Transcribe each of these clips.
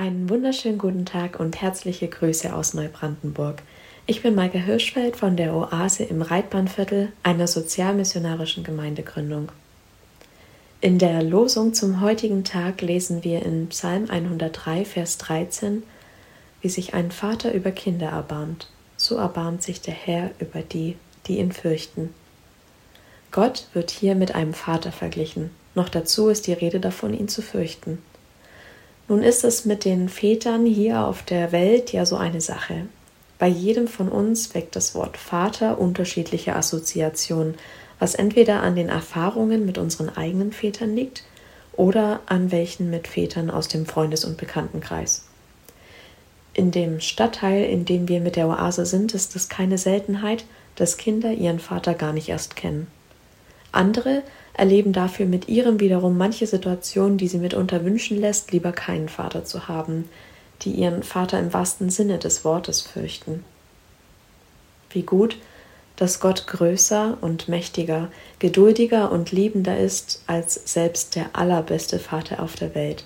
Einen wunderschönen guten Tag und herzliche Grüße aus Neubrandenburg. Ich bin Maike Hirschfeld von der Oase im Reitbahnviertel, einer sozialmissionarischen Gemeindegründung. In der Losung zum heutigen Tag lesen wir in Psalm 103, Vers 13, wie sich ein Vater über Kinder erbarmt, so erbarmt sich der Herr über die, die ihn fürchten. Gott wird hier mit einem Vater verglichen, noch dazu ist die Rede davon, ihn zu fürchten. Nun ist es mit den Vätern hier auf der Welt ja so eine Sache. Bei jedem von uns weckt das Wort Vater unterschiedliche Assoziationen, was entweder an den Erfahrungen mit unseren eigenen Vätern liegt oder an welchen mit Vätern aus dem Freundes- und Bekanntenkreis. In dem Stadtteil, in dem wir mit der Oase sind, ist es keine Seltenheit, dass Kinder ihren Vater gar nicht erst kennen. Andere erleben dafür mit ihrem wiederum manche Situationen, die sie mitunter wünschen lässt, lieber keinen Vater zu haben, die ihren Vater im wahrsten Sinne des Wortes fürchten. Wie gut, dass Gott größer und mächtiger, geduldiger und liebender ist als selbst der allerbeste Vater auf der Welt.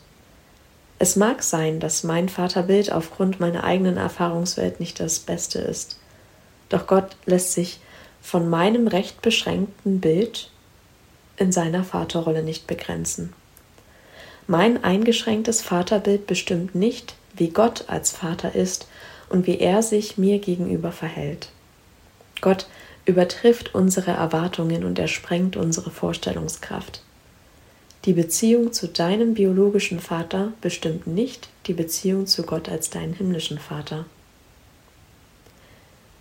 Es mag sein, dass mein Vaterbild aufgrund meiner eigenen Erfahrungswelt nicht das Beste ist, doch Gott lässt sich von meinem recht beschränkten Bild in seiner Vaterrolle nicht begrenzen. Mein eingeschränktes Vaterbild bestimmt nicht, wie Gott als Vater ist und wie er sich mir gegenüber verhält. Gott übertrifft unsere Erwartungen und er sprengt unsere Vorstellungskraft. Die Beziehung zu deinem biologischen Vater bestimmt nicht die Beziehung zu Gott als deinen himmlischen Vater.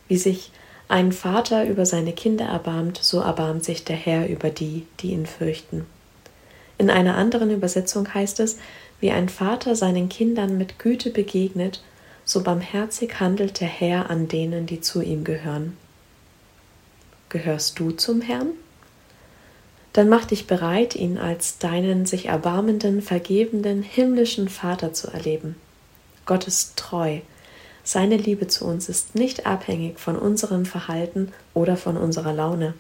Wie sich ein Vater über seine Kinder erbarmt, so erbarmt sich der Herr über die, die ihn fürchten. In einer anderen Übersetzung heißt es, wie ein Vater seinen Kindern mit Güte begegnet, so barmherzig handelt der Herr an denen, die zu ihm gehören. Gehörst du zum Herrn? Dann mach dich bereit, ihn als deinen sich erbarmenden, vergebenden, himmlischen Vater zu erleben. Gott ist treu, seine Liebe zu uns ist nicht abhängig von unserem Verhalten oder von unserer Laune.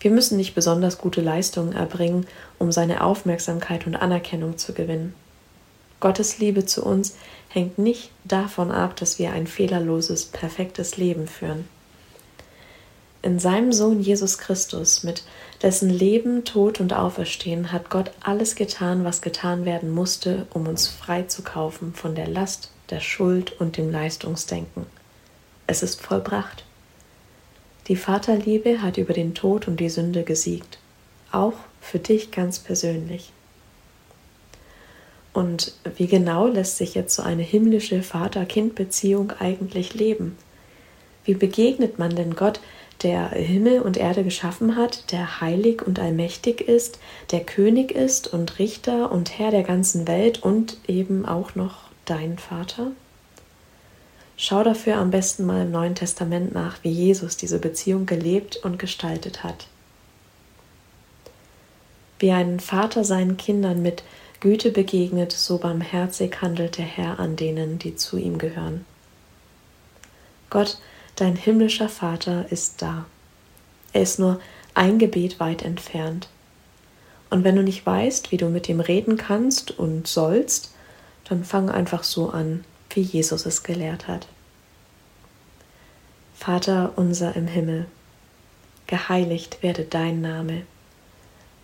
Wir müssen nicht besonders gute Leistungen erbringen, um seine Aufmerksamkeit und Anerkennung zu gewinnen. Gottes Liebe zu uns hängt nicht davon ab, dass wir ein fehlerloses, perfektes Leben führen. In seinem Sohn Jesus Christus, mit dessen Leben, Tod und Auferstehen, hat Gott alles getan, was getan werden musste, um uns freizukaufen von der Last der Schuld und dem Leistungsdenken. Es ist vollbracht. Die Vaterliebe hat über den Tod und die Sünde gesiegt, auch für dich ganz persönlich. Und wie genau lässt sich jetzt so eine himmlische Vater-Kind-Beziehung eigentlich leben? Wie begegnet man denn Gott, der Himmel und Erde geschaffen hat, der heilig und allmächtig ist, der König ist und Richter und Herr der ganzen Welt und eben auch noch dein Vater? Schau dafür am besten mal im Neuen Testament nach, wie Jesus diese Beziehung gelebt und gestaltet hat. Wie ein Vater seinen Kindern mit Güte begegnet, so barmherzig handelt der Herr an denen, die zu ihm gehören. Gott, dein himmlischer Vater, ist da. Er ist nur ein Gebet weit entfernt. Und wenn du nicht weißt, wie du mit ihm reden kannst und sollst, dann fang einfach so an, wie Jesus es gelehrt hat. Vater unser im Himmel, geheiligt werde dein Name,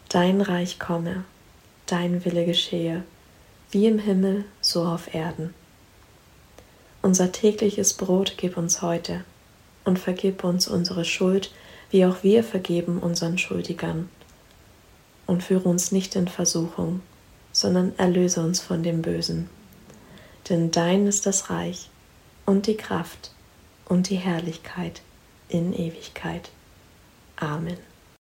dein Reich komme, dein Wille geschehe, wie im Himmel, so auf Erden. Unser tägliches Brot gib uns heute und vergib uns unsere Schuld, wie auch wir vergeben unseren Schuldigern. Und führe uns nicht in Versuchung, sondern erlöse uns von dem Bösen. Denn dein ist das Reich und die Kraft und die Herrlichkeit in Ewigkeit. Amen.